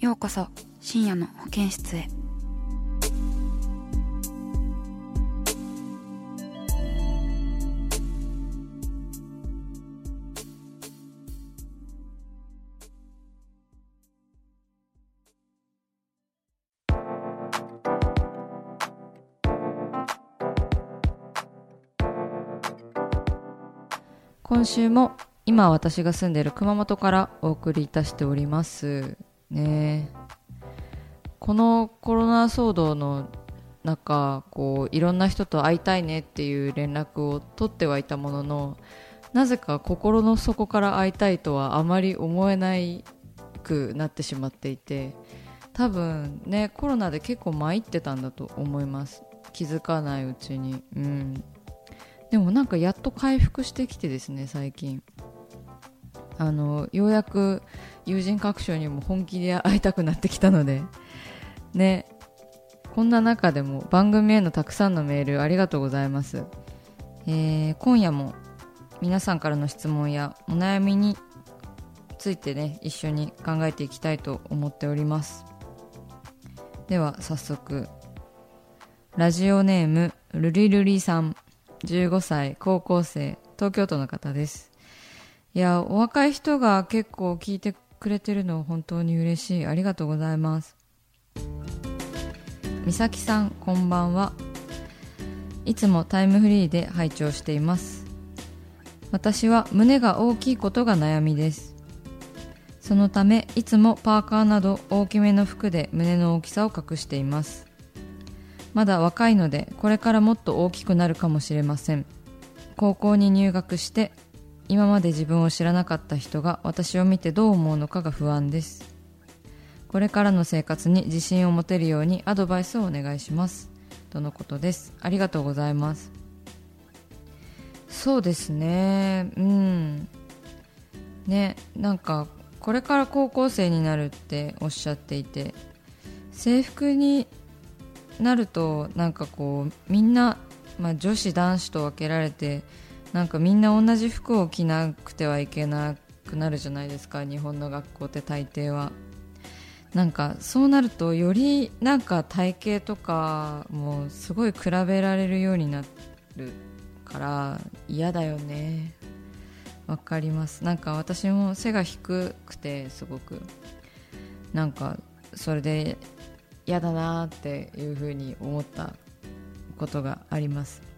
ようこそ深夜の保健室へ。今週も今私が住んでいる熊本からお送りいたしております。ね。このコロナ騒動の中こういろんな人と会いたいねっていう連絡を取ってはいたもののなぜか心の底から会いたいとはあまり思えないくなってしまっていて多分ねコロナで結構参ってたんだと思います。気づかないうちに。うん。でもなんかやっと回復してきてですね最近。あのようやく友人各所にも本気で会いたくなってきたのでねこんな中でも番組へのたくさんのメールありがとうございます、えー今夜も皆さんからの質問やお悩みについてね一緒に考えていきたいと思っております。では早速ラジオネームルリルリさん15歳高校生東京都の方です。いやお若い人が結構聞いてくれてるの本当に嬉しい。ありがとうございます。美咲さんこんばんは。いつもタイムフリーで拝聴しています。私は胸が大きいことが悩みです。そのためいつもパーカーなど大きめの服で胸の大きさを隠しています。まだ若いのでこれからもっと大きくなるかもしれません。高校に入学して今まで自分を知らなかった人が私を見てどう思うのかが不安です。これからの生活に自信を持てるようにアドバイスをお願いします。とのことです。ありがとうございます。そうですね。うん。ねなんかこれから高校生になるっておっしゃっていて制服になるとなんかこうみんな、まあ、女子男子と分けられてなんかみんな同じ服を着なくてはいけなくなるじゃないですか日本の学校って大抵は。なんかそうなるとよりなんか体型とかもすごい比べられるようになるから嫌だよね。わかります。なんか私も背が低くてすごく。なんかそれで嫌だなっていうふうに思ったことがあります。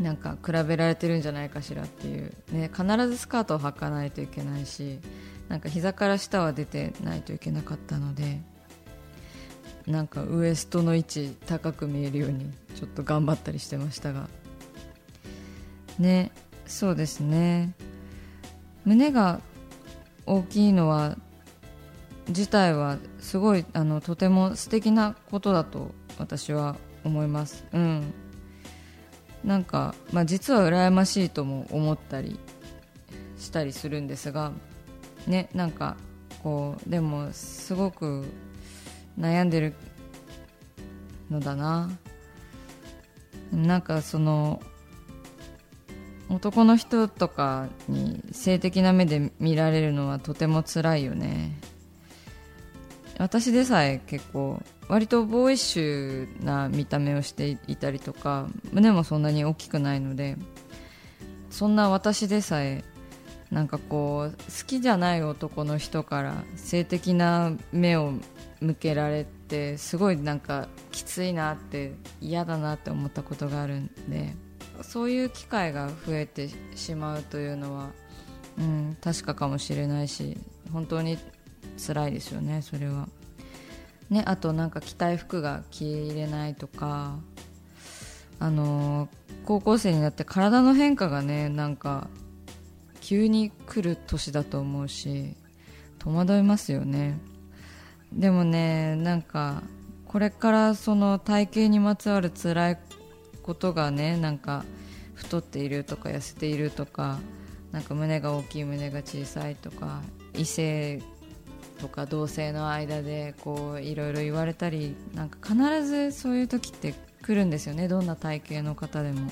なんか比べられてるんじゃないかしらっていう、ね、必ずスカートを履かないといけないしなんか膝から下は出てないといけなかったのでなんかウエストの位置高く見えるようにちょっと頑張ったりしてましたが。ねそうですね。胸が大きいのは自体はすごいあのとても素敵なことだと私は思います。うん。なんか、まあ、実は羨ましいとも思ったりしたりするんですがねなんかこうでもすごく悩んでるのだな。なんかその男の人とかに性的な目で見られるのはとても辛いよね。私でさえ結構割とボーイッシュな見た目をしていたりとか胸もそんなに大きくないのでそんな私でさえなんかこう好きじゃない男の人から性的な目を向けられてすごいなんかきついなって嫌だなって思ったことがあるんでそういう機会が増えてしまうというのは、うん、確かかもしれないし本当に辛いですよねそれは。ね、あとなんか着たい服が着れないとかあの高校生になって体の変化がねなんか急に来る年だと思うし戸惑いますよね。でもねなんかこれからその体型にまつわる辛いことがねなんか太っているとか痩せているとかなんか胸が大きい胸が小さいとか異性とか同性の間でこういろいろ言われたりなんか必ずそういう時って来るんですよね。どんな体型の方でも。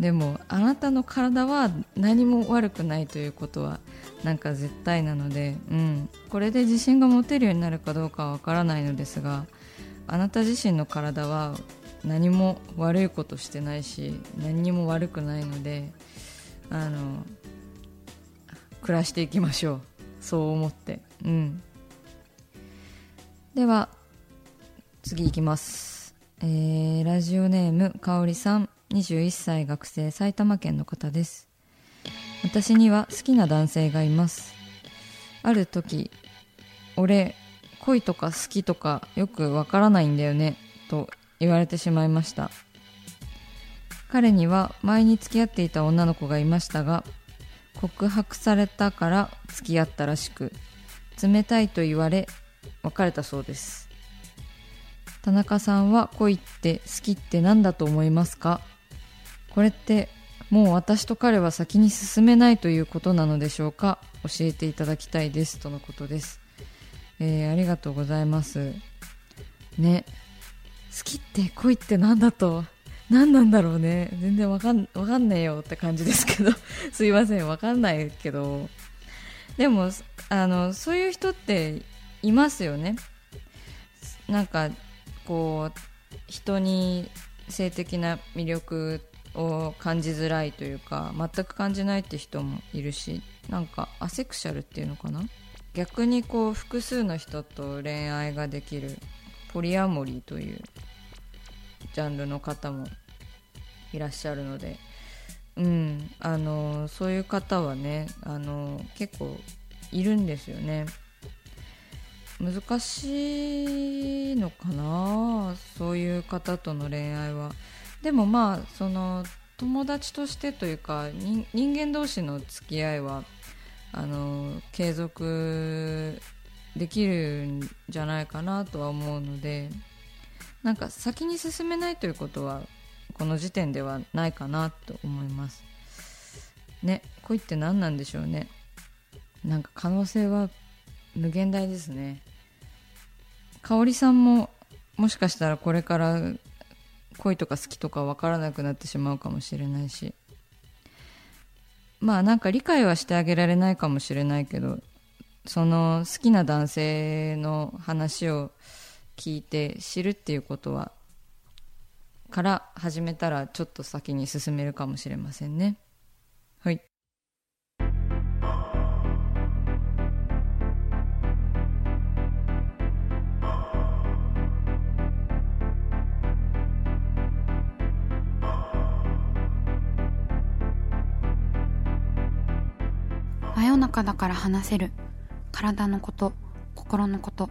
でもあなたの体は何も悪くないということはなんか絶対なので、うん、これで自信が持てるようになるかどうかはわからないのですがあなた自身の体は何も悪いことしてないし何にも悪くないのであの暮らしていきましょう。そう思って。うん。では次いきます。えー、ラジオネームかおりさん。21歳学生埼玉県の方です。私には好きな男性がいます。ある時俺恋とか好きとかよくわからないんだよねと言われてしまいました。彼には前に付き合っていた女の子がいましたが告白されたから付き合ったらしく冷たいと言われ別れたそうです。田中さんは恋って好きって何だと思いますか？これってもう私と彼は先に進めないということなのでしょうか？教えていただきたいです。とのことです、えー、ありがとうございます。ね。好きって恋って何だと何なんだろうね。全然わかんわかんねえよって感じですけど。すいません。わかんないけど。でもあのそういう人っていますよね。なんかこう人に性的な魅力を感じづらいというか全く感じないって人もいるしなんかアセクシャルっていうのかな。逆にこう複数の人と恋愛ができるポリアモリーというジャンルの方もいらっしゃるので。うん、あのそういう方はねあの結構いるんですよね。難しいのかなそういう方との恋愛は。でもまあその友達としてというか人間同士の付き合いはあの継続できるんじゃないかなとは思うので。なんか先に進めないということはこの時点ではないかなと思います。ね恋って何なんでしょうね。なんか可能性は無限大ですね。香織さんももしかしたらこれから恋とか好きとか分からなくなってしまうかもしれないし。まあなんか理解はしてあげられないかもしれないけどその好きな男性の話を聞いて知るっていうことはから始めたらちょっと先に進めるかもしれませんね。はい。真夜中だから話せる。体のこと心のこと。